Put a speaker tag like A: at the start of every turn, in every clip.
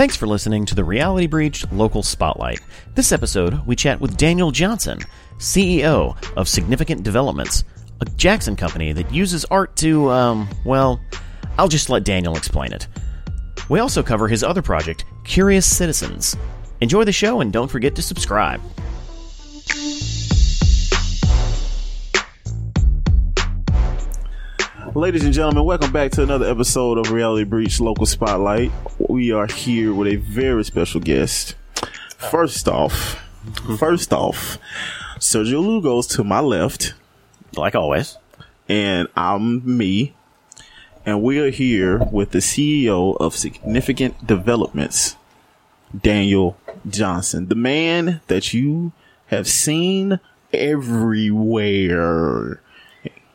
A: Thanks for listening to the Reality Breach Local Spotlight. This episode, we chat with Daniel Johnson, CEO of Significant Developments, a Jackson company that uses art to, um, well, I'll just let Daniel explain it. We also cover his other project, Curious Citizens. Enjoy the show and don't forget to subscribe.
B: Ladies and gentlemen, welcome back to another episode of Reality Breach Local Spotlight. We are here with a very special guest. First off, first off, Sergio Lugos to my left,
A: Like always.
B: and I'm me, and we are here with the CEO of Significant Developments, Daniel Johnson, the man that you have seen everywhere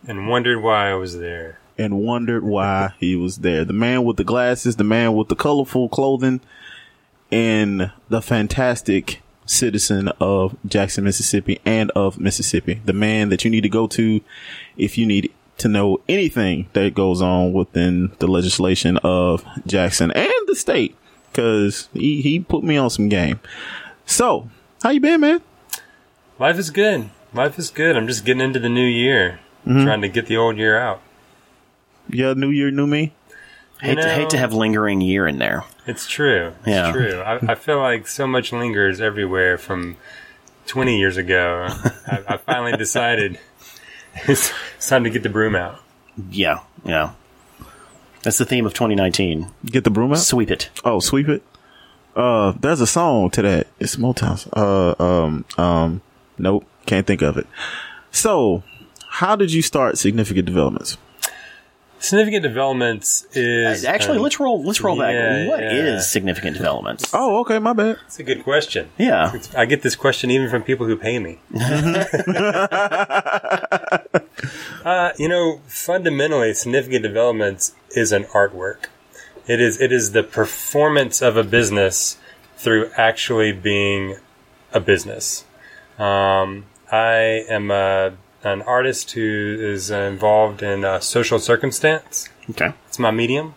C: and wondered why I was there.
B: And wondered why he was there. The man with the glasses, the man with the colorful clothing, and the fantastic citizen of Jackson, Mississippi, and of Mississippi. The man that you need to go to if you need to know anything that goes on within the legislation of Jackson and the state. Cause he, he put me on some game. So, how you been, man?
C: Life is good. Life is good. I'm just getting into the new year,
A: Mm-hmm.
C: trying to get the old year out.
B: Yeah, new year, new me.
A: Hate, to, hate to have lingering year in there.
C: It's true. It's
A: Yeah.
C: true. I, I feel like so much lingers everywhere from 20 years ago. I, I finally decided it's, it's time to get the broom out.
A: Yeah, yeah. That's the theme of 2019.
B: Get the broom out.
A: Sweep it.
B: Oh, sweep it. Uh, there's a song to that. It's Motown. Uh, um, um, nope, can't think of it. So, how did you start significant developments?
C: Significant developments is
A: Actually,
C: um,
A: let's roll. Let's roll
C: yeah,
A: back. What is
C: yeah.
A: significant developments?
B: Oh, okay, my bad.
C: It's a good question.
A: Yeah.
C: It's- I get this question even from people who pay me. uh, you know, fundamentally, significant developments is an artwork. It is it is the performance of a business through actually being a business. Um, I am a, an artist who is involved in uh, social circumstance.
A: Okay.
C: It's my medium.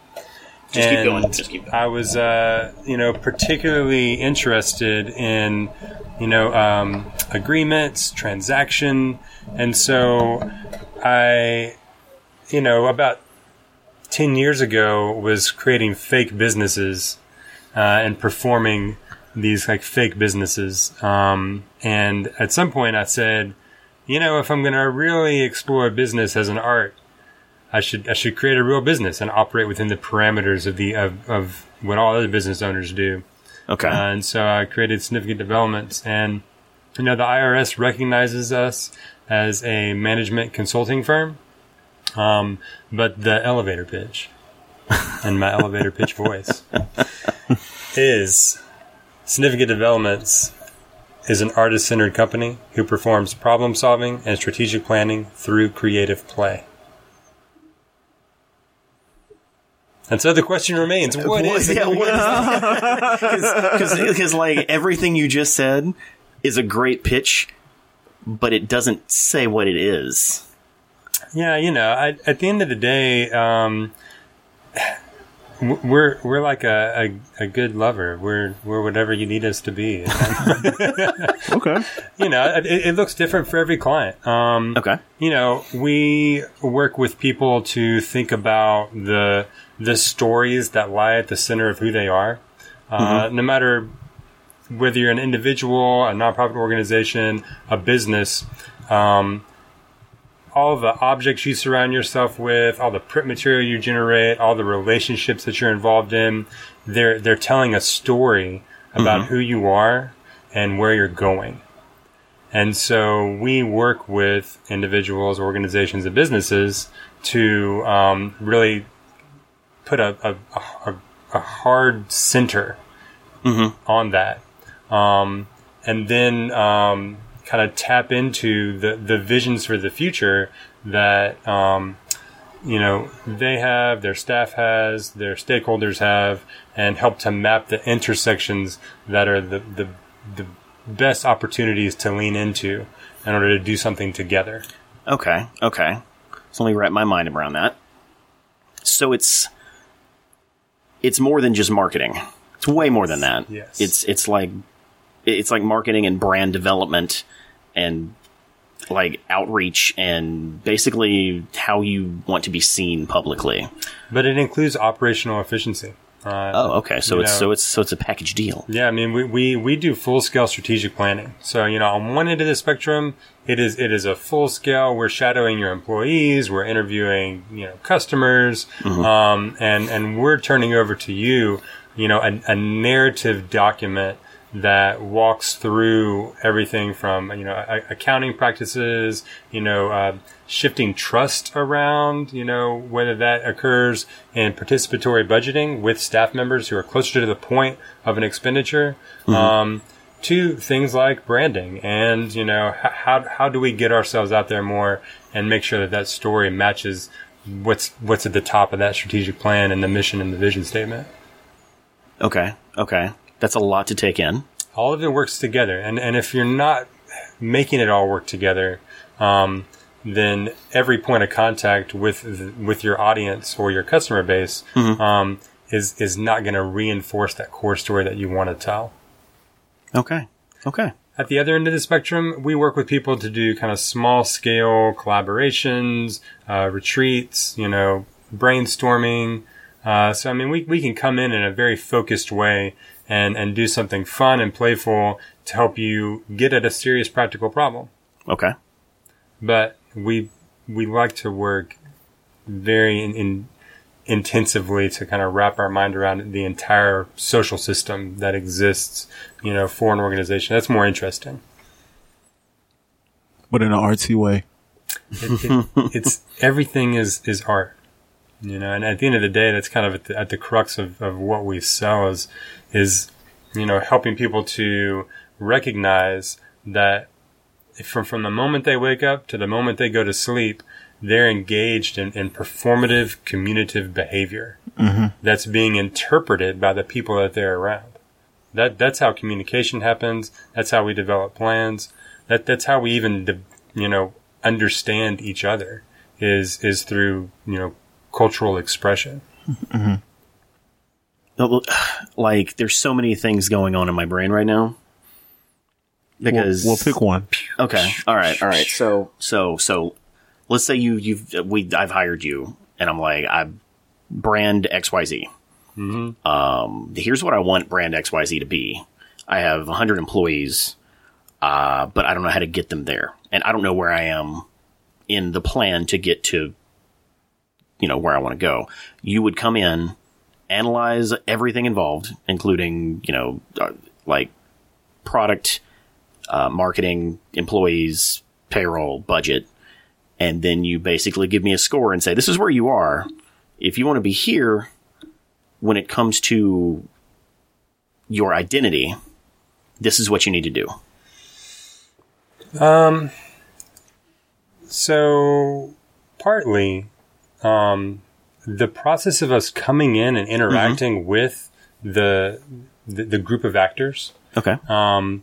A: Just keep going. Just keep going.
C: I was, uh, you know, particularly interested in, you know, um, agreements, transaction, and so I, you know, about ten years ago was creating fake businesses uh, and performing these like fake businesses. Um, and at some point, I said, you know, if I'm going to really explore business as an art, I should I should create a real business and operate within the parameters of the of, of what all other business owners do.
A: Okay.
C: Uh, and so I created significant developments, and you know the IRS recognizes us as a management consulting firm, um, but the elevator pitch and my elevator pitch voice is significant developments is an artist centered company who performs problem solving and strategic planning through creative play. And so the question remains: What is
A: yeah, Because, like, everything you just said is a great pitch, but it doesn't say what it is.
C: Yeah, you know, I, at the end of the day, um, we're we're like a, a, a good lover. We're we're whatever you need us to be.
B: Okay.
C: you know, it, it looks different for every client. Um,
A: Okay.
C: you know, we work with people to think about the the stories that lie at the center of who they are. Uh, No matter whether you're an individual, a nonprofit organization, a business, um, all the objects you surround yourself with, all the print material you generate, all the relationships that you're involved in, they're they're telling a story about who you are and where you're going. And so we work with individuals, organizations, and businesses to um, really put a, a, a, a hard center on that. Um, and then um, kind of tap into the, the visions for the future that um, you know they have, their staff has, their stakeholders have, and help to map the intersections that are the the, the best opportunities to lean into in order to do something together.
A: Okay. Okay. So let me wrap my mind around that. So it's it's more than just marketing. It's It's way more than that.
C: Yes.
A: It's it's like it's like marketing and brand development and like outreach and basically how you want to be seen publicly.
C: But it includes operational efficiency. Uh,
A: Oh, okay. So it's
C: know-
A: so it's so it's a package deal.
C: Yeah, I mean, we, we, we do full scale strategic planning. So, you know, on one end of the spectrum, it is, it is a full scale. We're shadowing your employees. We're interviewing, you know, customers. Um, and, and we're turning over to you, you know, a, a narrative document that walks through everything from, you know, a- accounting practices, you know, uh, shifting trust around, you know, whether that occurs in participatory budgeting with staff members who are closer to the point of an expenditure, um, to things like branding and, you know, how, how do we get ourselves out there more and make sure that that story matches what's, what's at the top of that strategic plan and the mission and the vision statement.
A: Okay. Okay. That's a lot to take in.
C: all of it works together. And and if you're not making it all work together, um, then every point of contact with with your audience or your customer base um, is is not going to reinforce that core story that you want to tell.
A: Okay. Okay.
C: At the other end of the spectrum, we work with people to do kind of small scale collaborations, uh, retreats, you know, brainstorming. Uh, so, I mean, we, we can come in in a very focused way and, and do something fun and playful to help you get at a serious practical problem.
A: Okay.
C: But we, we like to work very in, in intensively to kind of wrap our mind around the entire social system that exists, you know, for an organization. That's more interesting.
B: But in an artsy way.
C: it, it, it's everything is is art you know and at the end of the day that's kind of at the, at the crux of, of what we sell is is you know helping people to recognize that from from the moment they wake up to the moment they go to sleep they're engaged in, in performative communicative behavior mm-hmm. that's being interpreted by the people that they're around. That that's how communication happens. That's how we develop plans. That that's how we even de- you know understand each other is is through you know cultural expression
A: Like there's so many things going on in my brain right now.
B: We'll,
A: Because
B: we'll pick one.
A: Okay. All right. All right. So so so let's say you you've we I've hired you and I'm like I brand XYZ. Um here's what I want brand XYZ to be. I have 100 employees uh but I don't know how to get them there. And I don't know where I am in the plan to get to you know where I want to go. You would come in analyze everything involved including, you know, uh, like product uh, marketing, employees, payroll, budget, and then you basically give me a score and say, this is where you are. If you want to be here when it comes to your identity, this is what you need to do.
C: um so partly um the process of us coming in and interacting with the, the the group of actors
A: Okay.
C: um,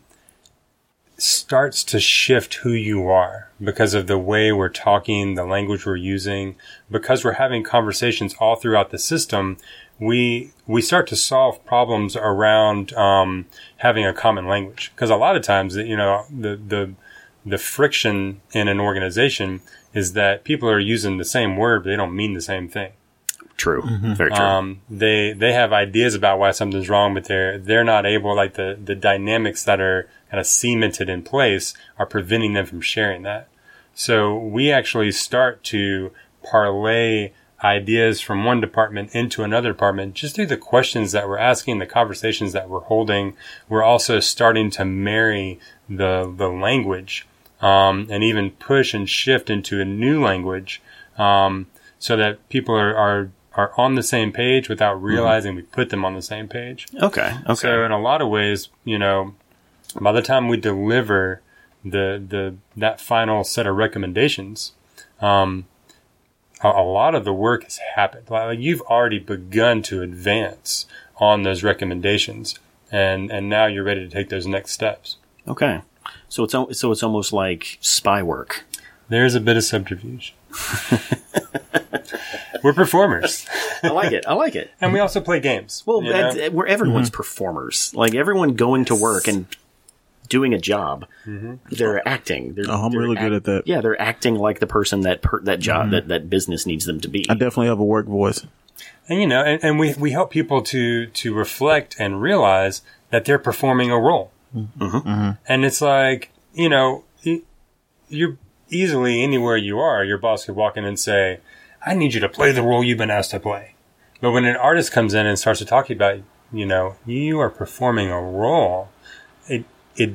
C: starts to shift who you are because of the way we're talking, the language we're using, because we're having conversations all throughout the system. We we start to solve problems around um, having a common language because a lot of times you know the the the friction in an organization is that people are using the same word but they don't mean the same thing.
A: True. Very true.
C: Um, they they have ideas about why something's wrong, but they're they're not able. Like the the dynamics that are kind of cemented in place are preventing them from sharing that. So we actually start to parlay ideas from one department into another department just through the questions that we're asking, the conversations that we're holding. We're also starting to marry the the language um, and even push and shift into a new language um, so that people are, are are on the same page without realizing we put them on the same page.
A: okay. Okay.
C: So in a lot of ways, you know, by the time we deliver the the that final set of recommendations, um, a, a lot of the work has happened. Like you've already begun to advance on those recommendations, and and now you're ready to take those next steps.
A: okay. So it's al- so it's almost like spy work.
C: There's a bit of subterfuge. We're performers.
A: I like it. I like it.
C: and we also play games.
A: Well,
C: you
A: that's,
C: know?
A: where everyone's mm-hmm. performers. Like everyone going to work and doing a job. Mm-hmm. They're acting. They're,
B: Oh, I'm
A: they're
B: really good at that.
A: Yeah, they're acting like the person that per, that job mm-hmm. that that business needs them to be.
B: I definitely have a work voice.
C: and you know, and, and we we help people to to reflect and realize that they're performing a role.
A: Mm-hmm. mm-hmm.
C: And it's like you know, you're easily anywhere you are. Your boss could walk in and say, "I need you to play the role you've been asked to play." But when an artist comes in and starts to talk about, you know, you are performing a role, it it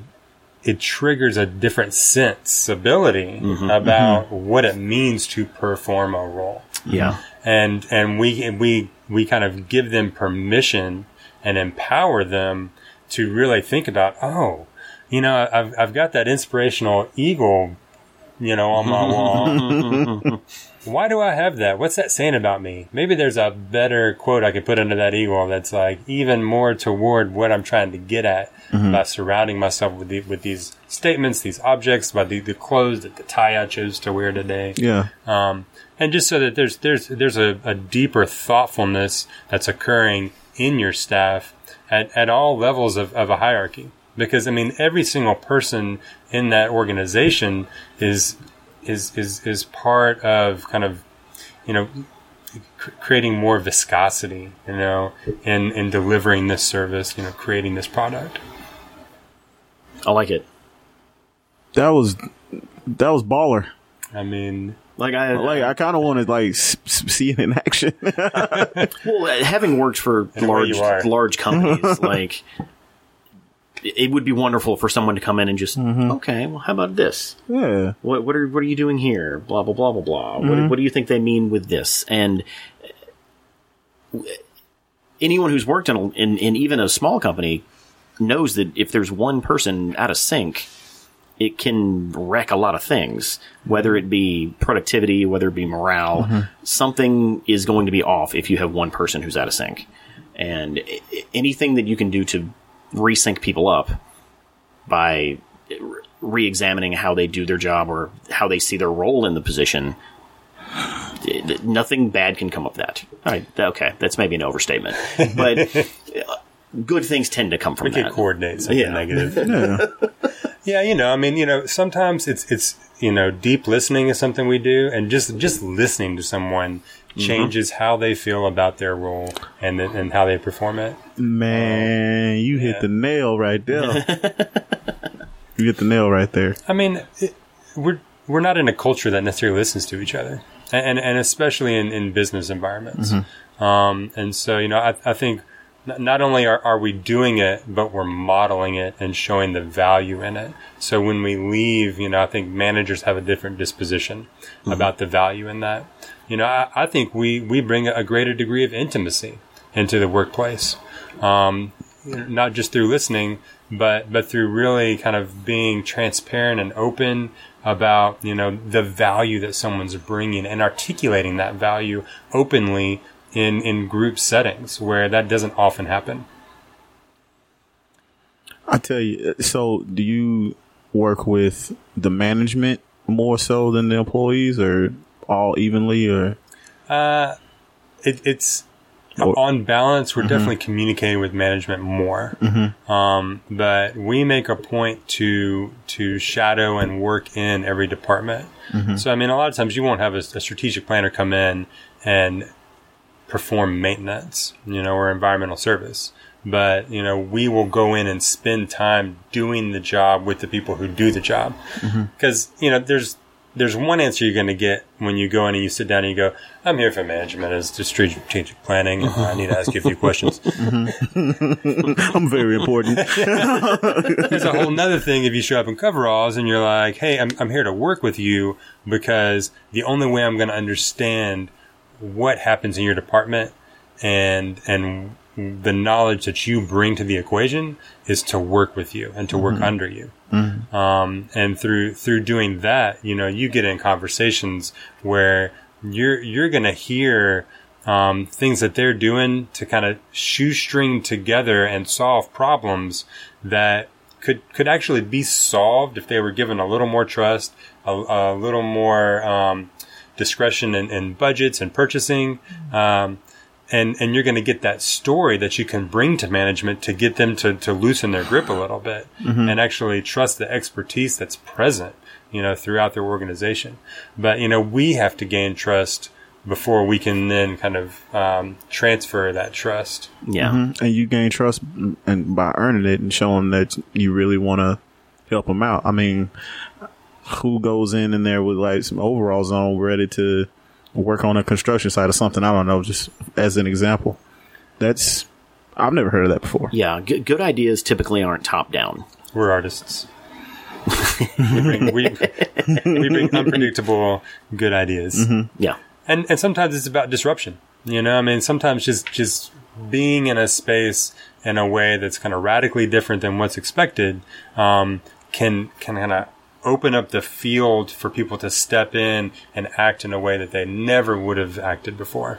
C: it triggers a different sensibility mm-hmm. about mm-hmm. what it means to perform a role
A: yeah,
C: and and we we we kind of give them permission and empower them to really think about oh you know I've I've got that inspirational eagle you know on my wall. Why do I have that? What's that saying about me? Maybe there's a better quote I could put under that eagle that's like even more toward what I'm trying to get at by surrounding myself with the, with these statements these objects by the, the clothes that the tie I chose to wear today.
B: Yeah.
C: um, and just so that there's there's there's a, a deeper thoughtfulness that's occurring in your staff at, at all levels of, of a hierarchy. Because I mean, every single person in that organization is is is is part of kind of you know creating more viscosity, you know, in in delivering this service, you know, creating this product.
A: I like it.
B: That was that was baller.
C: I mean,
A: Like I
B: Like I kind of want to like s- s- see it in action.
A: well, uh, having worked for
C: And
A: large large companies, like it it would be wonderful for someone to come in and just okay. Well, how about this?
B: yeah.
A: What what are what are you doing here? Blah blah blah blah blah. What, what do you think they mean with this? And uh, anyone who's worked in, a, in in even a small company knows that if there's one person out of sync, it can wreck a lot of things. Whether it be productivity, whether it be morale, something is going to be off if you have one person who's out of sync. And i- i- anything that you can do to resync people up by re- re-examining how they do their job or how they see their role in the position th- th- nothing bad can come of that All right, okay that's maybe an overstatement but uh, good things tend to come from
C: we could
A: that
C: coordinate something
A: Yeah.
C: negative.
B: Yeah.
C: Yeah, you know, I mean, you know, sometimes it's it's you know, deep listening is something we do, and just just listening to someone changes how they feel about their role and then- and how they perform it.
B: Man, you hit the nail right there. you hit the nail right there.
C: I mean, it, we're we're not in a culture that necessarily listens to each other, and and, and especially in, in business environments. Um, and so, you know, I, I think not only are, are we doing it, but we're modeling it and showing the value in it. So when we leave, you know, I think managers have a different disposition about the value in that. You know, I, I think we, we bring a greater degree of intimacy into the workplace. Um, not just through listening, but but through really kind of being transparent and open about you know the value that someone's bringing and articulating that value openly in in group settings where that doesn't often happen.
B: I tell you. So, do you work with the management more so than the employees, or all evenly, or
C: Uh, it, it's
B: Or-
C: on balance. We're definitely communicating with management more, um, but we make a point to to shadow and work in every department. So I mean, a lot of times you won't have a, a strategic planner come in and perform maintenance, you know, or environmental service. But, you know, we will go in and spend time doing the job with the people who do the job. Mm-hmm. Because, you know, there's, there's one answer you're going to get when you go in and you sit down and you go, I'm here for management as to strategic planning. and I need to ask you a few questions. Mm-hmm.
B: I'm very important.
C: There's a whole nother thing if you show up in coveralls and you're like, hey, I'm, I'm here to work with you because the only way I'm going to understand what happens in your department and, and the knowledge that you bring to the equation is to work with you and to work under you. Um, and through, through doing that, you know, you get in conversations where you're, you're going to hear, um, things that they're doing to kind of shoestring together and solve problems that could could actually be solved if they were given a little more trust, a, a little more um, discretion in, in budgets and purchasing. Um, and and you're going to get that story that you can bring to management to get them to to loosen their grip a little bit and actually trust the expertise that's present, you know, throughout their organization. But you know, we have to gain trust before we can then kind of um, transfer that trust.
A: Yeah.
B: and you gain trust and by earning it and showing that you really want to help them out. I mean, who goes in in there with like some overalls on, ready to work on a construction site or something? I don't know. Just as an example, that's I've never heard of that before.
A: Yeah. G- good ideas typically aren't top down.
C: We're artists. we, bring, we, we bring unpredictable good ideas.
A: Yeah.
C: and and sometimes it's about disruption. You know, I mean, sometimes just just being in a space in a way that's kind of radically different than what's expected um, can can kind of open up the field for people to step in and act in a way that they never would have acted before.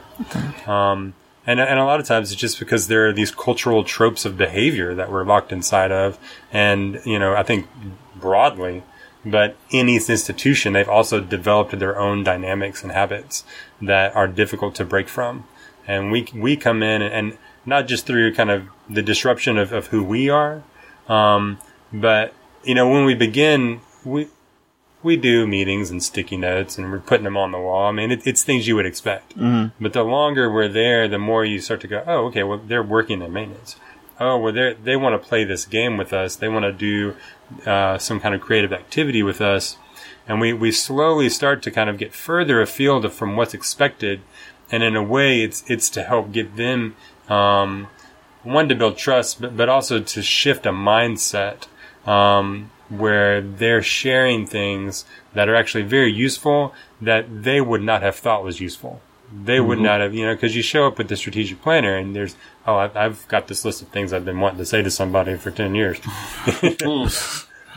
C: Um, and, and a lot of times it's just because there are these cultural tropes of behavior that we're locked inside of. And, you know, I think broadly, but in each institution, they've also developed their own dynamics and habits that are difficult to break from. And we, we come in and not just through kind of the disruption of, of who we are, um, but, you know, when we begin, we, we do meetings and sticky notes and we're putting them on the wall. I mean, it, it's things you would expect. Mm-hmm. But the longer we're there, the more you start to go, oh, okay, well, they're working in maintenance. Oh, well, they they want to play this game with us. They want to do uh, some kind of creative activity with us. And we, we slowly start to kind of get further afield from what's expected. And in a way, it's, it's to help get them, um, one, to build trust, but, but also to shift a mindset, um, where they're sharing things that are actually very useful that they would not have thought was useful. They would mm-hmm. not have, you know, because you show up with the strategic planner and there's, oh, I've, I've got this list of things I've been wanting to say to somebody for 10 years.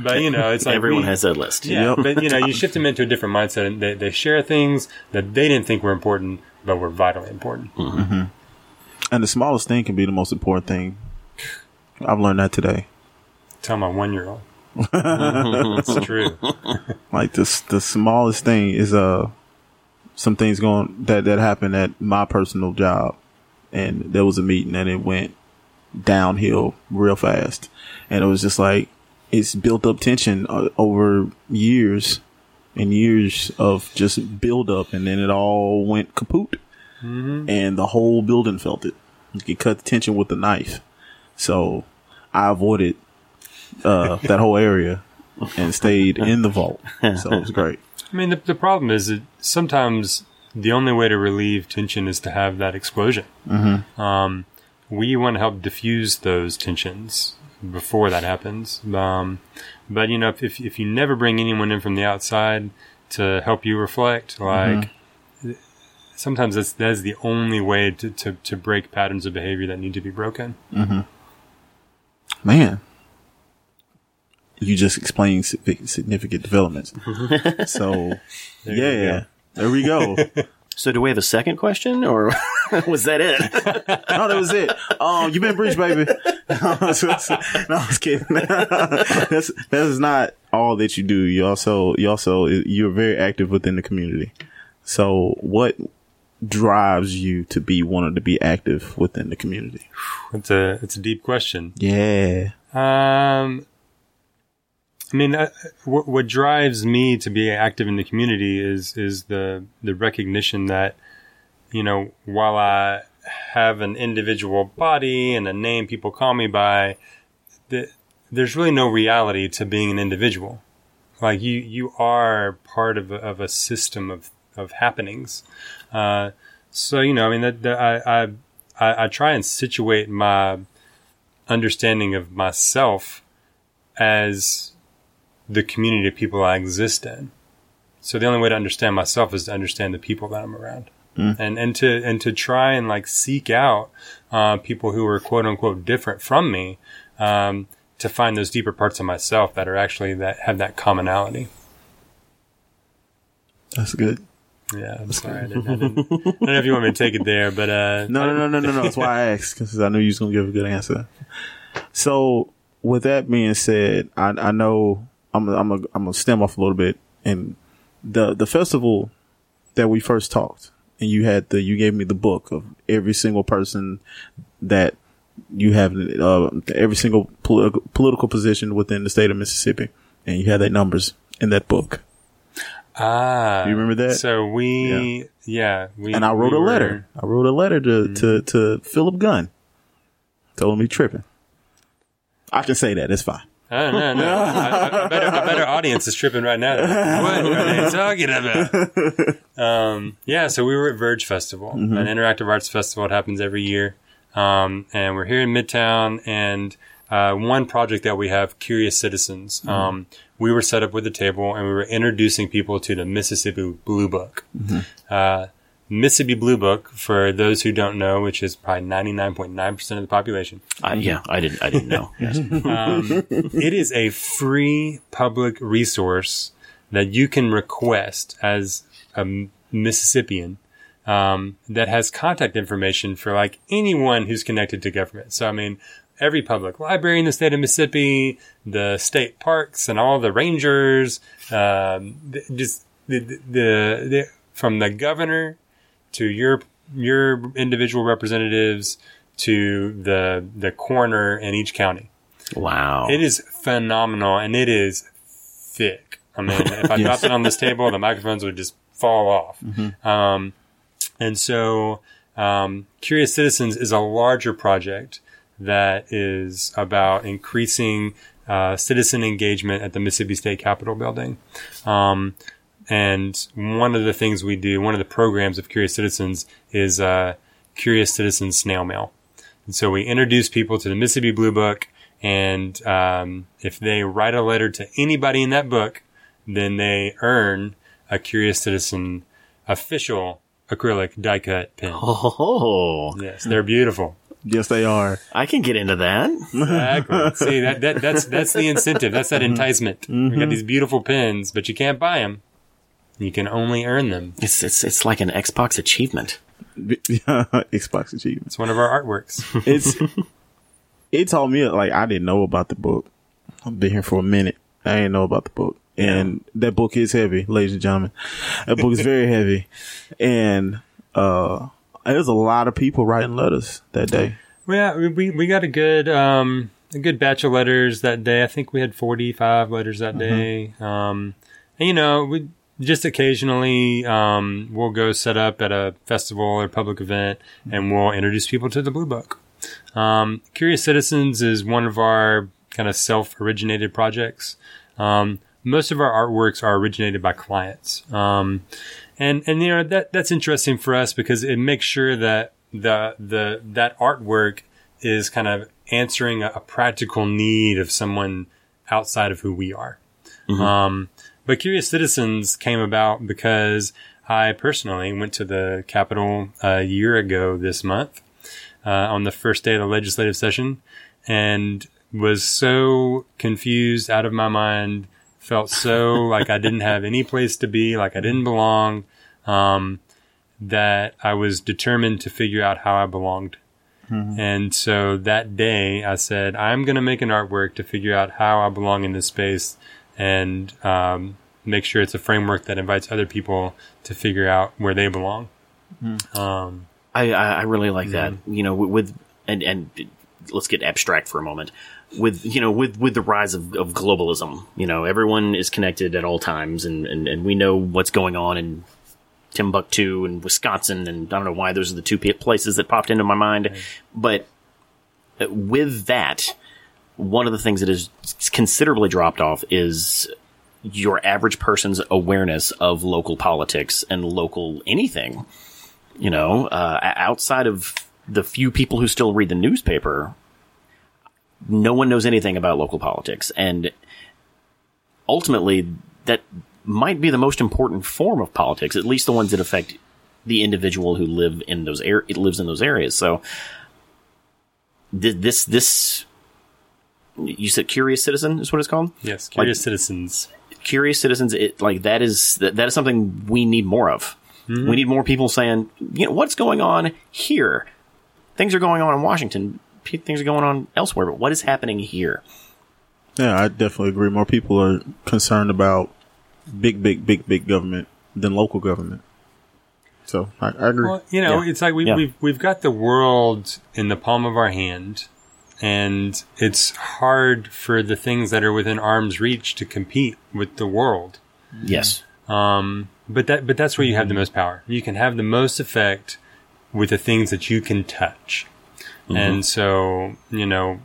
C: but, you know, it's like
A: Everyone
C: we-
A: has that list.
C: yeah, but you know, you shift them into a different mindset, and they, they share things that they didn't think were important, but were vitally important. Mm-hmm. Mm-hmm.
B: And the smallest thing can be the most important thing. I've learned that today.
C: Tell my one year old. It's true.
B: Like this, the smallest thing is uh some things going that that happened at my personal job, and there was a meeting and it went downhill real fast, and it was just like it's built up tension uh, over years and years of just build up, and then it all went kaput, and the whole building felt it. You could cut the tension with a knife, so I avoided uh, that whole area and stayed in the vault. So it was great.
C: I mean, the, the problem is that sometimes the only way to relieve tension is to have that explosion. Mm-hmm. Um, we want to help diffuse those tensions before that happens. Um, but you know, if, if if you never bring anyone in from the outside to help you reflect, like sometimes that's that's the only way to, to, to break patterns of behavior that need to be broken.
B: Man, you just explained significant developments. so,
C: you
B: yeah, there we go.
A: So, do we have a second question, or was that it?
B: no, that was it. Um, you been breached, baby. no, I was kidding. that's that is not all that you do. You also you also you're very active within the community. So, what drives you to be wanting to be active within the community?
C: It's a it's a deep question.
B: Yeah.
C: Um, I mean, uh, what, what drives me to be active in the community is is the the recognition that you know while I have an individual body and a name people call me by, that there's really no reality to being an individual. Like you, you are part of a, of a system of of happenings. Uh, so you know, I mean, that I, I I I try and situate my understanding of myself as the community of people I exist in. So the only way to understand myself is to understand the people that I'm around. And and to and to try and like seek out uh, people who are quote unquote different from me, um, to find those deeper parts of myself that are actually that have that commonality.
B: That's good.
C: Yeah, I'm sorry. I, didn't, I, didn't, I don't know if you want me to take it there, but uh,
B: No, no, no, no, no, no. That's why I asked because I knew you was gonna give a good answer. So, with that being said, I, I know I'm I'm a, I'm gonna stem off a little bit. And the the festival that we first talked and you had the you gave me the book of every single person that you have uh, every single political political position within the state of Mississippi, and you had their numbers in that book.
C: Ah,
B: You remember that?
C: So we, yeah, we,
B: And I wrote
C: we
B: a
C: were-
B: letter. I wrote a letter to to to Philip Gunn. Told him he tripping. I can say that. It's fine.
C: Oh, no, no. I, I, bet, I bet our audience is tripping right now. What are they talking about? Um, yeah, so we were at Verge Festival, an interactive arts festival. It happens every year. Um, and we're here in Midtown. And uh, one project that we have, Curious Citizens, um, we were set up with a table and we were introducing people to the Mississippi Blue Book. Uh, Mississippi Blue Book, for those who don't know, which is probably 99.9% of the population,
A: I, yeah, I didn't. I didn't know. Yes.
C: um, it is a free public resource that you can request as a Mississippian um, that has contact information for like anyone who's connected to government. So, I mean, every public library in the state of Mississippi, the state parks, and all the rangers, um, just the, the, the from the governor to your your individual representatives to the the coroner in each county.
A: Wow.
C: It is phenomenal and it is thick. I mean, if I dropped it on this table, the microphones would just fall off. Um, and so, um, Curious Citizens is a larger project that is about increasing uh, citizen engagement at the Mississippi State Capitol building. Um, and one of the things we do, one of the programs of Curious Citizens is uh, Curious Citizens Snail Mail. And so we introduce people to the Mississippi Blue Book, and um, if they write a letter to anybody in that book, then they earn a Curious Citizen official acrylic die cut pen.
A: oh,
C: Yes, they're beautiful.
B: Yes, they are.
A: I can get into that.
C: Exactly. See that, that that's that's the incentive. That's that enticement. We got these beautiful pens, but you can't buy them. You can only earn them.
A: It's it's it's like an Xbox achievement.
B: Xbox achievements.
C: It's one of our artworks.
B: It's it taught me like I didn't know about the book. I've been here for a minute. I didn't know about the book. And that book is heavy, ladies and gentlemen. That book is very heavy. And uh there's a lot of people writing letters that day.
C: Yeah, we- we we got a good um a good batch of letters that day. I think we had forty five letters that day. Um, and you know, we just occasionally um we'll go set up at a festival or public event and we'll introduce people to the Blue Book. Um, Curious Citizens is one of our kind of self originated projects. Um, most of our artworks are originated by clients. Um, and, and, you know, that, that's interesting for us because it makes sure that the, the, that artwork is kind of answering a, a practical need of someone outside of who we are. Um, but Curious Citizens came about because I personally went to the Capitol a year ago this month uh, on the first day of the legislative session and was so confused out of my mind, felt so like I didn't have any place to be, like I didn't belong, um, that I was determined to figure out how I belonged. And so that day I said, I'm going to make an artwork to figure out how I belong in this space and um, make sure it's a framework that invites other people to figure out where they belong. Um,
A: I, I I really like that. You know, with and and let's get abstract for a moment. With you know, with with the rise of, of globalism, you know, everyone is connected at all times, and, and and we know what's going on in Timbuktu and Wisconsin, and I don't know why those are the two places that popped into my mind, but uh, with that, one of the things that is considerably dropped off is your average person's awareness of local politics and local anything you know, uh, outside of the few people who still read the newspaper, no one knows anything about local politics. And ultimately, that might be the most important form of politics, at least the ones that affect the individual who live in those air lives in those areas. So th- this this you said curious citizen is what it's called.
C: yes, curious citizens.
A: Curious citizens, it like that is that, that is something we need more of. Hmm. We need more people saying, you know, what's going on here? Things are going on in Washington. P- Things are going on elsewhere, but what is happening here?
B: Yeah, I definitely agree. More people are concerned about big, big, big, big government than local government. So I, I agree.
C: Well, you know,
A: Yeah.
C: it's like we,
A: Yeah.
C: we've we've got the world in the palm of our hand, and it's hard for the things that are within arm's reach to compete with the world.
A: Yes.
C: Um, but that but that's where you have the most power. You can have the most effect with the things that you can touch, and so you know,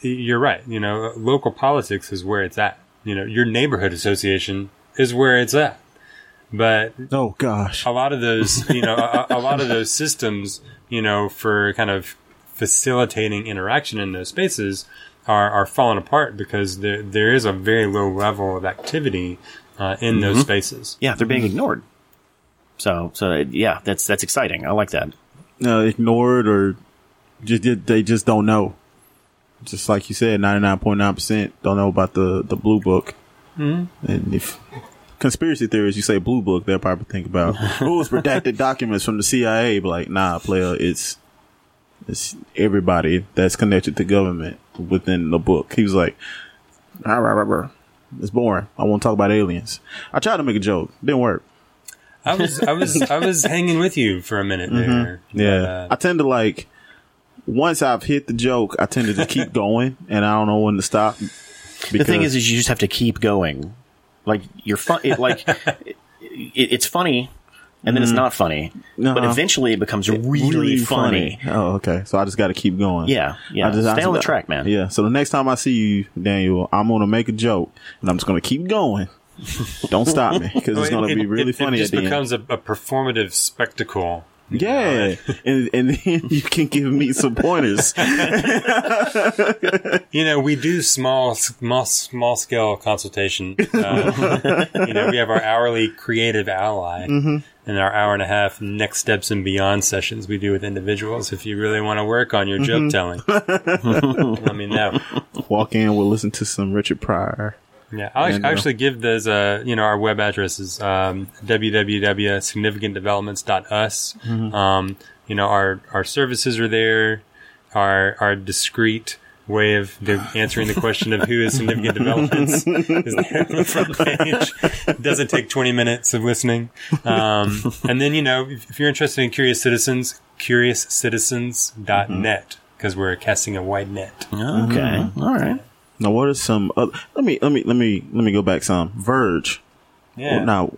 C: you're right. You know, local politics is where it's at. You know, your neighborhood association is where it's at. But
B: oh gosh.
C: a lot of those, you know, a, a lot of those systems, you know, for kind of facilitating interaction in those spaces are, are falling apart because there, there is a very low level of activity uh, in those spaces.
A: Yeah, they're being ignored. So, so yeah, that's that's exciting. I like that.
B: uh, ignored or just they just don't know. Just like you said, ninety nine point nine percent don't know about the the blue book. Mm-hmm. And if conspiracy theorists, you say blue book, they'll probably think about it's redacted documents from the CIA. But like, nah, player, it's it's everybody that's connected to government within the book. He was like, "Ah, rah, rah, rah. it's boring. I want to talk about aliens. I tried to make a joke, didn't work.
C: I was, I was, I was hanging with you for a minute there.
B: Yeah.
C: But, uh,
B: I tend to like once I've hit the joke, I tend to just keep going and I don't know when to stop.
A: The thing is, is you just have to keep going. Like you're fun. It, like it, it's funny, and then it's not funny. But eventually, it becomes really, funny.
B: Oh, okay. So I just got to keep going.
A: Yeah, yeah.
B: I just,
A: Stay
B: I
A: on the
B: just-
A: track, man.
B: Yeah. So the next time I see you, Daniel, I'm going to make a joke and I'm just going to keep going. Don't stop me because it's going to
C: it-
B: be really
C: it,
B: funny
C: It just
B: at the
C: becomes a, a performative spectacle.
B: Yeah. and, and then you can give me some pointers.
C: You know, we do small, small, small scale consultation. Uh, you know, we have our hourly creative ally
B: Mm-hmm.
C: our hour and a half next steps and beyond sessions we do with individuals. If you really want to work on your joke telling, let me know.
B: Walk in, we'll listen to some Richard Pryor.
C: Yeah, I'll
B: And,
C: actually,
B: uh,
C: give those, uh, you know, our web addresses, um, www.significantdevelopments.us.
B: Mm-hmm.
C: Um, you know, our, our services are there, our, our discreet way of the, answering the question of who is significant developments is there on the front page. It doesn't take 20 minutes of listening. Um, and then, you know, if, if you're interested in Curious Citizens, curiouscitizens.net because we're casting a wide net.
A: Okay,
B: Mm-hmm.
A: all right.
B: Now, what are some other, let me, let me, let me, let me go back some. Verge.
C: Yeah.
B: Now,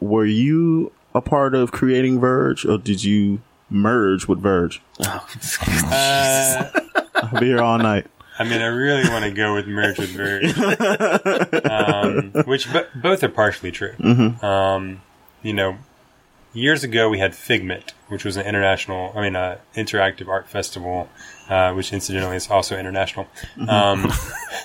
B: were you a part of creating Verge or did you merge with Verge?
C: Uh,
B: I'll be here all night.
C: I mean, I really want to go with merge with verge, um, which b- both are partially true. Um, you know, years ago we had Figment, which was an international, I mean, uh, interactive art festival, uh, which incidentally is also international. Um,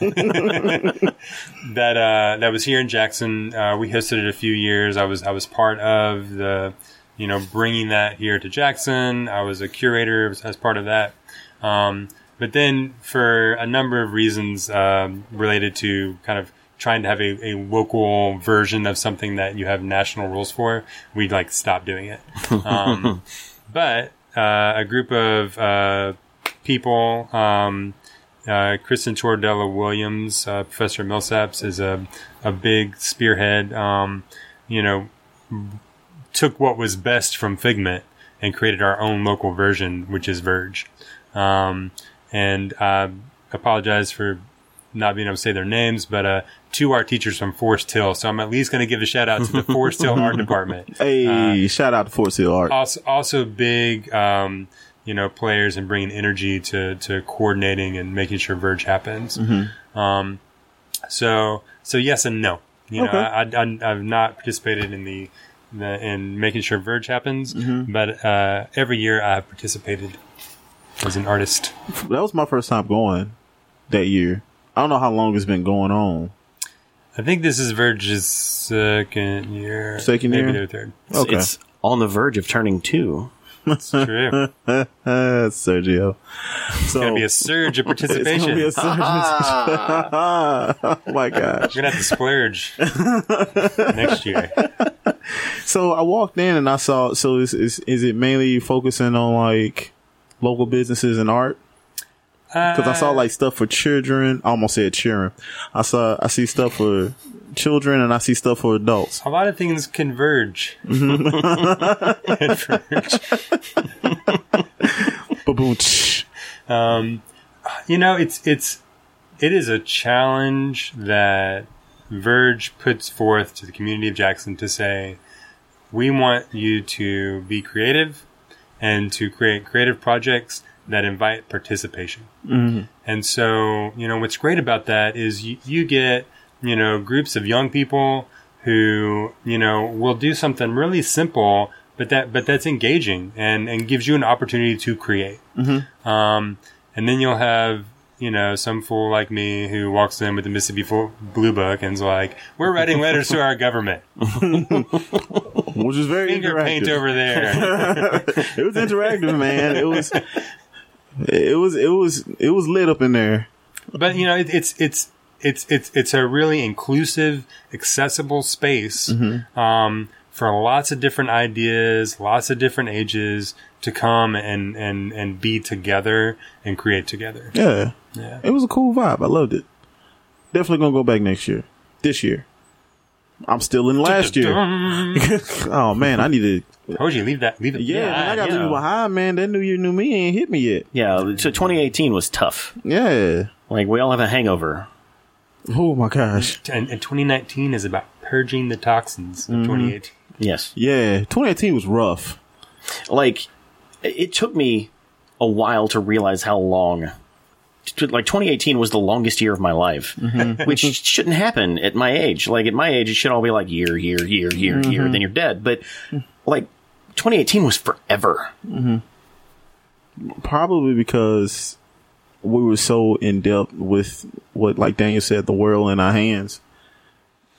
C: that uh, that was here in Jackson. Uh, we hosted it a few years. I was I was part of the, you know, bringing that here to Jackson. I was a curator as, as part of that. Um, but then, for a number of reasons um, related to kind of trying to have a, a local version of something that you have national rules for, we like stopped doing it. Um, but uh, a group of uh, people, um, uh, Kristen Tordella Williams, uh, Professor Millsaps, is a a big spearhead. Um, you know, took what was best from Figment and created our own local version, which is Verge. Um, and I apologize for not being able to say their names, but uh, two art teachers from Forest Hill. So I'm at least going to give a shout out to the Forest Hill Art Department.
B: Hey, shout out to Forest Hill Art.
C: Also, also big, um, you know, players and bringing energy to, to coordinating and making sure Verge happens. Um, so, so yes and no. You know,
B: Okay.
C: I, I, I've not participated in the, the in making sure Verge happens, but uh, every year I have participated as an artist.
B: That was my first time going that year. I don't know how long it's been going on.
C: I think this is Verge's second year.
B: Second
C: maybe
B: year?
C: their third.
A: It's,
B: Okay.
A: it's on the verge of turning two.
C: That's true.
B: Sergio. So
C: gonna be a surge of
B: it's
C: participation.
B: gonna be a surge. oh my gosh!
C: We're gonna have to splurge next year.
B: So I walked in and I saw. So is is, is it mainly focusing on like local businesses and art? Because I saw like stuff for children. I almost said children. I saw I see stuff for children and I see stuff for adults.
C: A lot of things converge. converge. Um, you know, it's it's it is a challenge that Verge puts forth to the community of Jackson to say, we want you to be creative and to create creative projects that invite participation. And so, you know, what's great about that is you, you get, you know, groups of young people who, you know, will do something really simple, but that, but that's engaging and, and gives you an opportunity to create. Um, and then you'll have, you know, some fool like me who walks in with the Mississippi Blue Book and's like, we're writing letters to our government.
B: Which is very
C: Finger paint over there.
B: it was interactive, man. It was, it was, it was, it was lit up in there.
C: but you know, it, it's, it's, it's, it's, it's a really inclusive, accessible space, um, for lots of different ideas, lots of different ages to come and, and, and be together and create together.
B: Yeah,
C: Yeah.
B: it was a cool vibe. I loved it. Definitely gonna go back next year. This year, I'm still in last year. oh man, I need to.
C: Told you, leave that, leave it.
B: Yeah, man, I got to leave behind, man. That New Year, New Me ain't hit me yet.
A: Yeah, so 2018 was tough.
B: Yeah.
A: Like we all have a hangover.
B: Oh my gosh.
C: And, and 2019 is about purging the toxins of mm-hmm. 2018.
A: Yes.
B: Yeah, 2018 was rough.
A: Like it took me a while to realize how long. Like 2018 was the longest year of my life, mm-hmm. which mm-hmm. shouldn't happen at my age. Like at my age, it should all be like year, year, year, year, year. Mm-hmm. Then you're dead. But like 2018 was forever.
B: Probably because we were so in depth with what, like Daniel said, the world in our hands,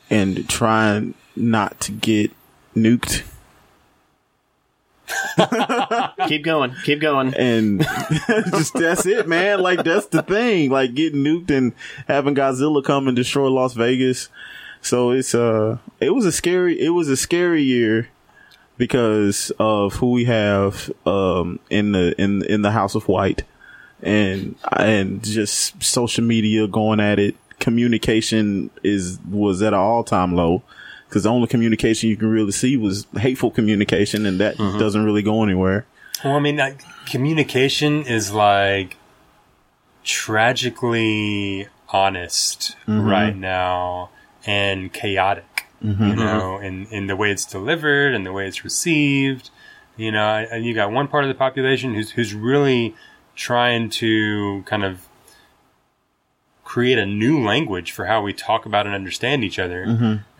B: and trying not to get nuked.
A: keep going, keep going.
B: And just that's it, man. Like that's the thing. Like getting nuked and having Godzilla come and destroy Las Vegas. So it's uh, it was a scary. It was a scary year because of who we have um in the in in the House of White, and and just social media going at it. Communication is was at an all time low. Because the only communication you can really see was hateful communication, and that mm-hmm. doesn't really go anywhere.
C: Well, I mean, like, communication is like tragically honest mm-hmm. right now and chaotic, mm-hmm. you know, in, in the way it's delivered and the way it's received. You know, and you got one part of the population who's, who's really trying to kind of create a new language for how we talk about and understand each other.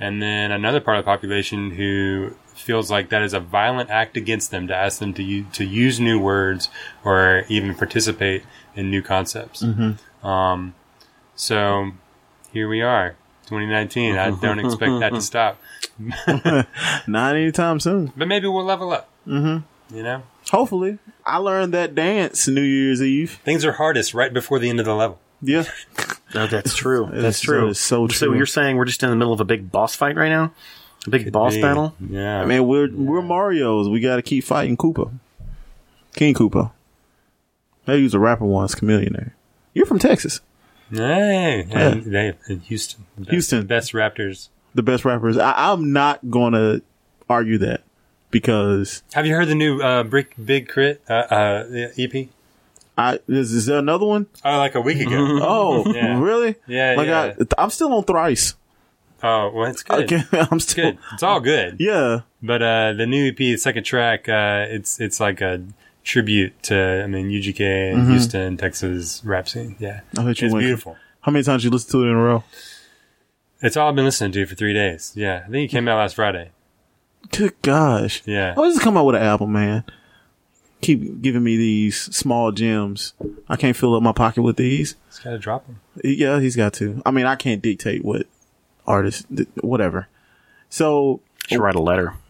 C: And then another part of the population who feels like that is a violent act against them to ask them to u- to use new words or even participate in new concepts. Um, so here we are, 2019. I don't expect that to stop,
B: Not anytime soon.
C: but maybe we'll level up. Mm-hmm. You know,
B: Hopefully. I learned that dance New Year's Eve.
C: things are hardest right before the end of the level.
B: Yeah.
A: No, that's true. That's true.
B: that is so
A: So you're saying we're just in the middle of a big boss fight right now? A big boss
C: Hey,
A: battle?
C: Yeah.
B: I mean, we're we're Mario's. We got to keep fighting Koopa. King Koopa. They use a rapper once, Chameleon. You're from Texas.
C: hey, and they in Houston, best,
B: Houston.
C: best Raptors.
B: The best rappers. I, I'm not going to argue that because
C: Have you heard the new uh, Brick Big K.R.I.T. uh, uh, EP?
B: I is, is there another one?
C: Oh, like a week ago.
B: Oh,
C: Yeah.
B: really?
C: Yeah,
B: Like
C: yeah.
B: I, I'm still on thrice.
C: oh, well, it's good.
B: Okay, I'm
C: It's
B: still.
C: good. It's all good.
B: Yeah.
C: But uh, the new EP, the second track, uh, it's it's like a tribute to, I mean, UGK and Houston, Texas rap scene. Yeah,
B: I bet you
C: it's
B: went-
C: beautiful.
B: How many times you listen to it in a row?
C: It's all I've been listening to for three days. Yeah, I think it came out last Friday.
B: Good gosh.
C: Yeah.
B: Oh, just come out with an album, man. Keep giving me these small gems. I can't fill up my pocket with these.
C: He's gotta drop them.
B: Yeah, he's got to. I mean, I can't dictate what artists, whatever. So,
A: Should write a letter.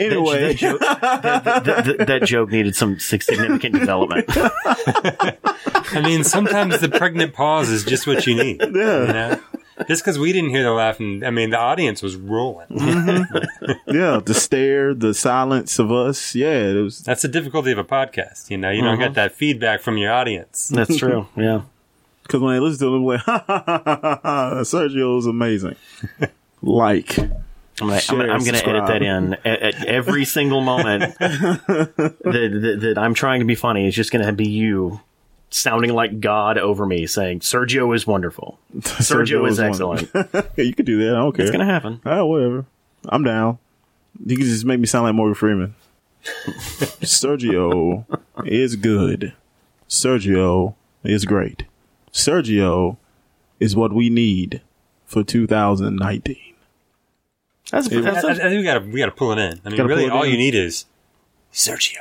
B: anyway,
A: that, joke, that, that- that- that joke needed some significant development.
C: I mean, sometimes the pregnant pause is just what you need. You know? Just because we didn't hear the laughing, I mean, the audience was rolling.
B: yeah, the stare, the silence of us. Yeah, it was.
C: That's the difficulty of a podcast. You know, you don't get uh-huh. that feedback from your audience.
A: That's true. Yeah.
B: Because when they listen to them, they're like, ha, ha, ha, ha, ha, ha, Sergio is amazing. like,
A: I'm gonna,
B: Share
A: I'm,
B: and
A: I'm gonna edit that in at, at every single moment that, that, that I'm trying to be funny. It's just gonna be you sounding like God over me, saying Sergio is wonderful. Sergio, is excellent.
B: yeah, you could do that. I don't care.
A: It's gonna happen.
B: Ah, whatever. I'm down. You can just make me sound like Morgan Freeman. Sergio is good. Sergio is great. Sergio is what we need for 2019.
A: That's,
C: I,
A: that's,
C: I- I think we gotta we gotta pull it in. I mean, really, all
B: in.
C: you need is Sergio.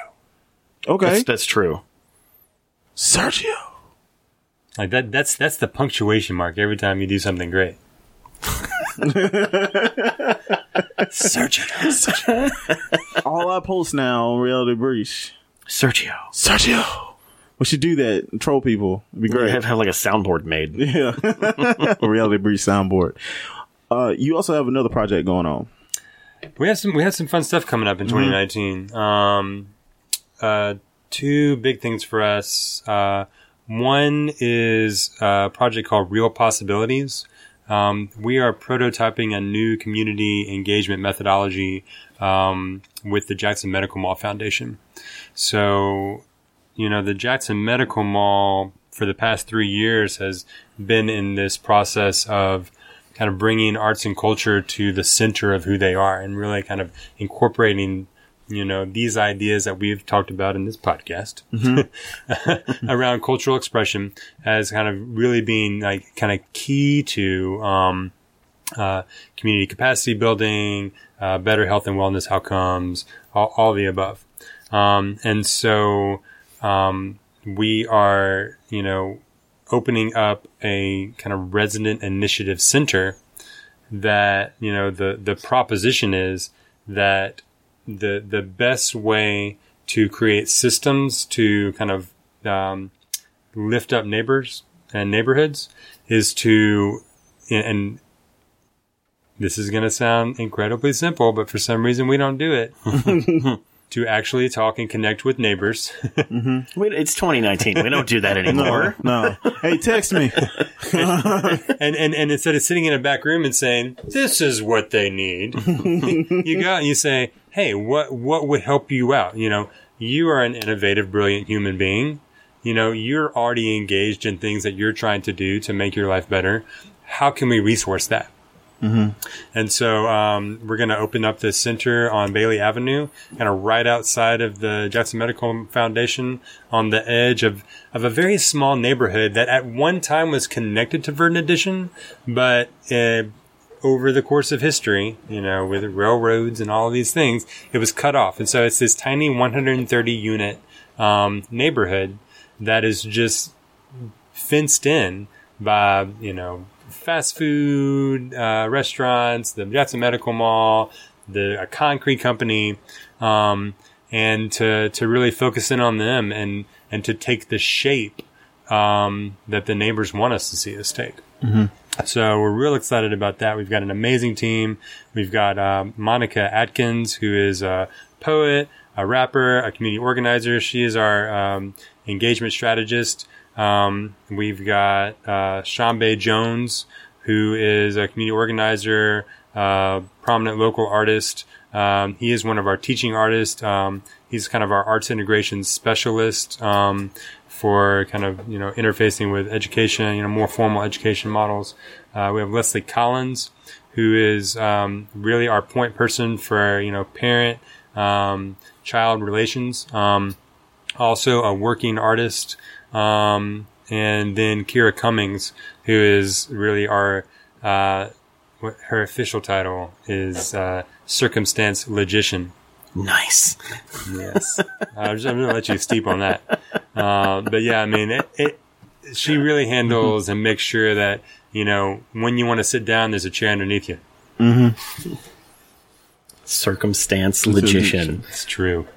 B: Okay.
A: that's, that's true.
B: Sergio.
C: Like that. That's that's the punctuation mark every time you do something great. Sergio.
B: All I post now on Reality Breach.
A: Sergio.
B: Sergio. We should do that. and Troll people. It'd be
A: We
B: great.
A: have, have like a soundboard made.
B: Yeah. A Reality Breach soundboard. Uh, you also have another project going on.
C: We had some we had some fun stuff coming up in 2019. Um, uh, two big things for us. Uh, one is a project called Real Possibilities. Um, we are prototyping a new community engagement methodology um, with the Jackson Medical Mall Foundation. So, you know, the Jackson Medical Mall for the past three years has been in this process of kind of bringing arts and culture to the center of who they are and really kind of incorporating you know these ideas that we've talked about in this podcast around cultural expression as kind of really being like kind of key to um, uh, community capacity building, uh, better health and wellness outcomes, all, all the above. Um, and so um, we are, you know, opening up a kind of resident initiative center that, you know, the, the proposition is that the, the best way to create systems to kind of, um, lift up neighbors and neighborhoods is to, and this is going to sound incredibly simple, but for some reason we don't do it. to actually talk and connect with neighbors.
A: Wait, it's 2019. We don't do that anymore.
B: No. Hey, text me.
C: and, and, and instead of sitting in a back room and saying, this is what they need, you go out and you say, hey, what, what would help you out? You know, you are an innovative, brilliant human being. You know, you're already engaged in things that you're trying to do to make your life better. How can we resource that? And so um, we're going to open up this center on Bailey Avenue, kind of right outside of the Jackson Medical Foundation, on the edge of of a very small neighborhood that at one time was connected to Virden Addition, but uh, over the course of history, you know, with railroads and all of these things, it was cut off. And so it's this tiny 130 unit um, neighborhood that is just fenced in by you know fast food uh, restaurants, the Jackson Medical Mall, the a concrete company, um, and to to really focus in on them and and to take the shape um, that the neighbors want us to see us take. So we're real excited about that. We've got an amazing team. We've got uh, Monica Atkins, who is a poet, a rapper, a community organizer. She is our um, engagement strategist. Um, we've got uh, Shambe Jones, who is a community organizer, uh, prominent local artist. Um, he is one of our teaching artists. Um, he's kind of our arts integration specialist um, for kind of you know interfacing with education, you know more formal education models. Uh, we have Leslie Collins, who is um, really our point person for you know parent um, child relations. Um, also a working artist. Um, and then Kira Cummings, who is really our, uh, what her official title is, uh, circumstance logician.
A: Nice.
C: Yes. I'm, just, I'm going to let you steep on that. Uh, but yeah, I mean, it, it, she really handles and makes sure that, you know, when you want to sit down, there's a chair underneath you.
A: Circumstance logician.
C: It's true.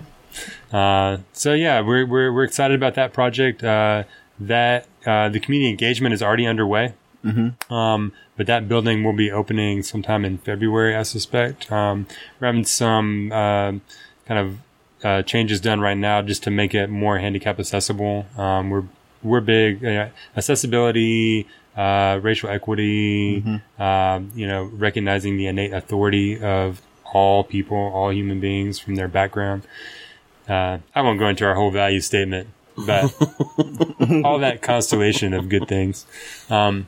C: Uh, so yeah, we're, we're, we're excited about that project. Uh, that, uh, the community engagement is already underway. Um, but that building will be opening sometime in February, I suspect. Um, we're having some, uh, kind of, uh, changes done right now just to make it more handicap accessible. Um, we're we're big uh, accessibility, uh, racial equity, um, you know, recognizing the innate authority of all people, all human beings from their background. Uh, I won't go into our whole value statement, but all that constellation of good things. Um,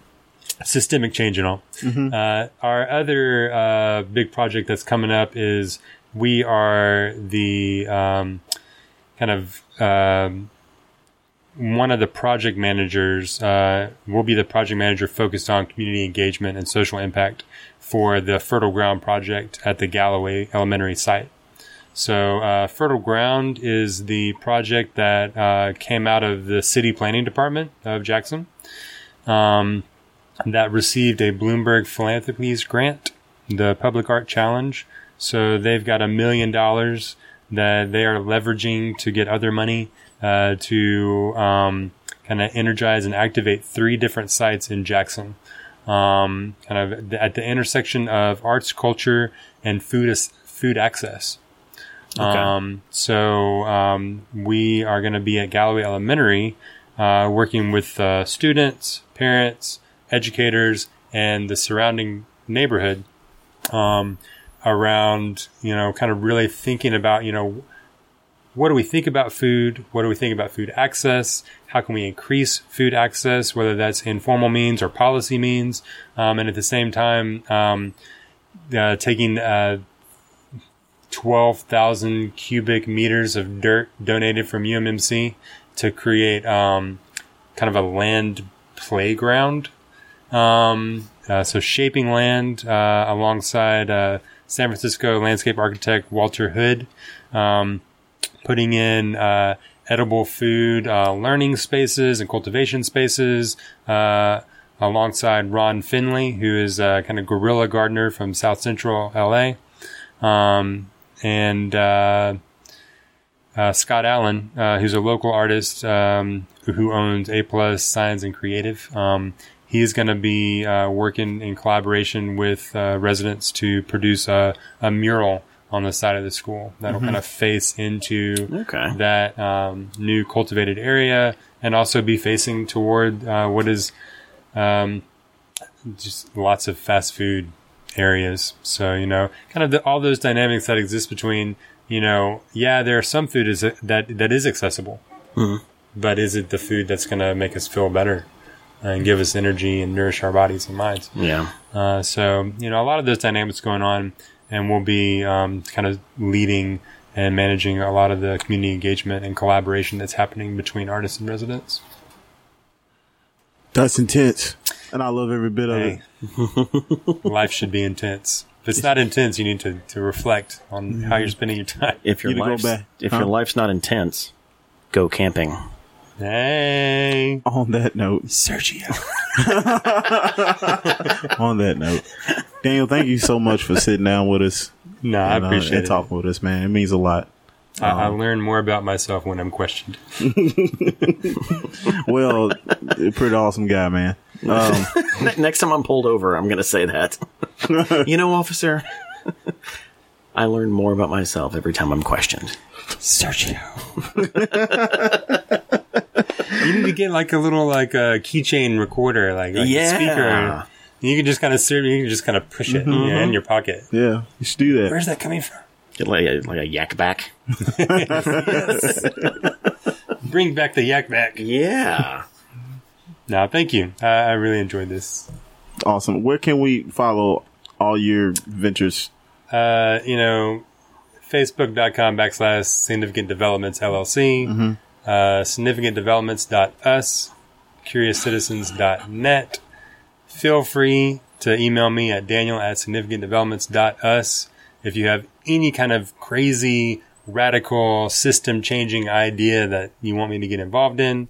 C: systemic change and all. Uh, our other uh, big project that's coming up is we are the um, kind of um, one of the project managers. Uh, will be the project manager focused on community engagement and social impact for the Fertile Ground project at the Galloway Elementary site. So, uh, Fertile Ground is the project that uh, came out of the City Planning Department of Jackson um, that received a Bloomberg Philanthropies grant, the Public Art Challenge. So, they've got a million dollars that they are leveraging to get other money uh, to um, kind of energize and activate three different sites in Jackson. Um, kind of at the intersection of arts, culture, and food food access. Um, so um, we are going to be at Galloway Elementary, uh, working with uh, students, parents, educators, and the surrounding neighborhood um, around, you know, kind of really thinking about, you know, what do we think about food? What do we think about food access? How can we increase food access, whether that's informal means or policy means? Um, and at the same time, um, uh, taking uh, 12,000 cubic meters of dirt donated from UMMC to create um, kind of a land playground. Um, uh, so shaping land uh, alongside uh, San Francisco landscape architect Walter Hood, um, putting in uh, edible food uh, learning spaces and cultivation spaces. Uh, alongside Ron Finley, who is a kind of guerrilla gardener from South Central LA. Um, and uh, uh, Scott Allen, uh, who's a local artist um, who owns A Plus Signs and Creative. Um, he's going to be uh, working in collaboration with uh, residents to produce a, a, mural on the side of the school that'll kind of face into
A: Okay.
C: that um, new cultivated area and also be facing toward uh, what is um, just lots of fast food areas. So, you know, kind of the, all those dynamics that exist between, you know, yeah, there are some food is that that is accessible, but is it the food that's going to make us feel better and give us energy and nourish our bodies and minds?
A: Yeah.
C: Uh, so, you know, a lot of those dynamics going on, and we'll be um, kind of leading and managing a lot of the community engagement and collaboration that's happening between artists and residents.
B: That's intense. And I love every bit of it.
C: life should be intense. If it's not intense, you need to, to reflect on how you're spending your time.
A: If your
B: You to go
A: life's,
B: back,
A: if
B: huh?
A: your life's not intense, go camping.
C: Hey,
B: On that note,
C: Sergio.
B: on that note, Daniel, thank you so much for sitting down with us.
C: No, I
B: and, uh,
C: appreciate
B: and
C: it.
B: talking with us, man. It means a lot.
C: I, I learn more about myself when I'm questioned.
B: Well, a pretty awesome guy, man. Um,
A: Ne- Next time I'm pulled over, I'm going to say that. you know, officer, I learn more about myself every time I'm questioned.
C: Sergio. You need to get like a little like a keychain recorder, like, like a
A: Yeah.
C: speaker. You can just kind of serve. You can just kind of push it yeah, in your pocket.
B: yeah, you should do that.
C: Where's that coming from?
A: Get like a, like a Yak Bak.
C: Bring back the Yak Bak.
A: Yeah.
C: No, thank you. I, I really enjoyed this.
B: Awesome. Where can we follow all your ventures?
C: Uh, you know, facebook.com backslash significant developments LLC, uh, significantdevelopments.us, curiouscitizens.net. Feel free to email me at daniel at significantdevelopments.us if you have any kind of crazy, radical, system changing idea that you want me to get involved in.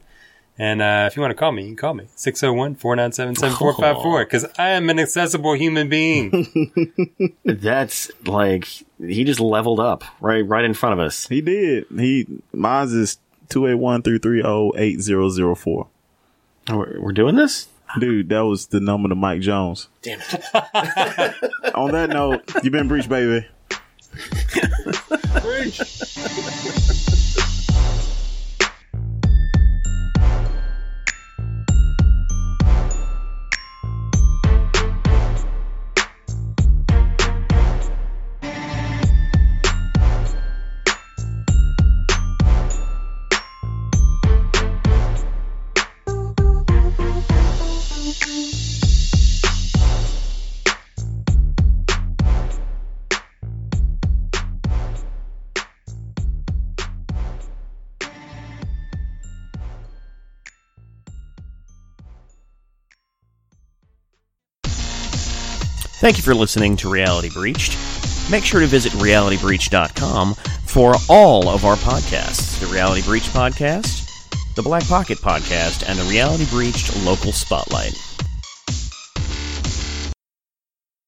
C: And uh, if you want to call me, you can call me 601 497 7454 because I am an accessible human being.
A: That's like, he just leveled up right right in front of us.
B: He did. He mine's is two eight one three three zero eight zero zero four.
A: Oh, we're, we're doing this?
B: Dude, that was the number to Mike Jones.
A: Damn it.
B: On that note, you've been breached, baby.
A: Thank you for listening to Reality Breached. Make sure to visit realitybreach.com for all of our podcasts the Reality Breach Podcast, the Black Pocket Podcast, and the Reality Breached Local Spotlight.